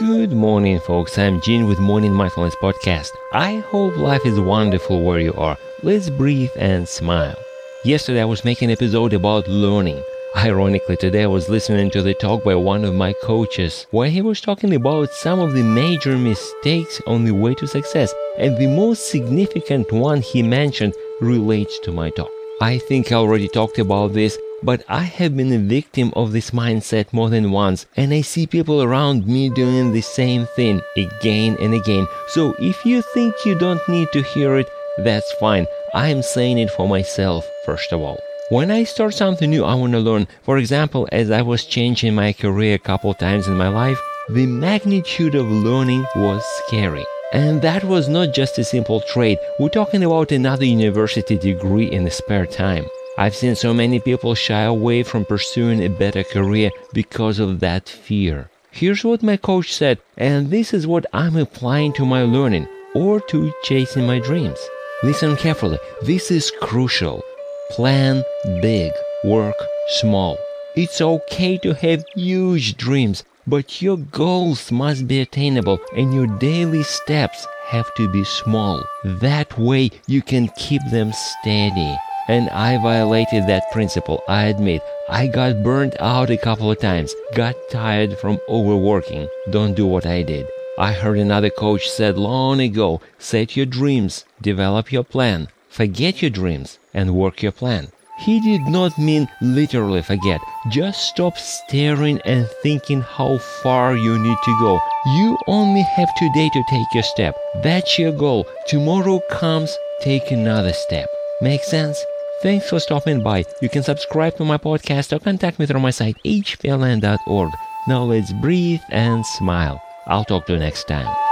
Good morning, folks. I'm Gene with Morning Mindfulness Podcast. I hope life is wonderful where you are. Let's breathe and smile. Yesterday, I was making an episode about learning. Ironically, today I was listening to the talk by one of my coaches where he was talking about some of the major mistakes on the way to success, and the most significant one he mentioned relates to my talk. I think I already talked about this but I have been a victim of this mindset more than once, and I see people around me doing the same thing again and again. So if you think you don't need to hear it, that's fine. I am saying it for myself, first of all. When I start something new, I want to learn. For example, as I was changing my career a couple times in my life, the magnitude of learning was scary. And that was not just a simple trade. We're talking about another university degree in the spare time. I've seen so many people shy away from pursuing a better career because of that fear. Here's what my coach said, and this is what I'm applying to my learning or to chasing my dreams. Listen carefully, this is crucial. Plan big, work small. It's okay to have huge dreams, but your goals must be attainable and your daily steps have to be small. That way you can keep them steady and I violated that principle. I admit I got burnt out a couple of times, got tired from overworking. Don't do what I did. I heard another coach said long ago, set your dreams, develop your plan, forget your dreams and work your plan. He did not mean literally forget. Just stop staring and thinking how far you need to go. You only have today to take your step. That's your goal. Tomorrow comes, take another step. Make sense? Thanks for stopping by. You can subscribe to my podcast or contact me through my site hpln.org. Now let's breathe and smile. I'll talk to you next time.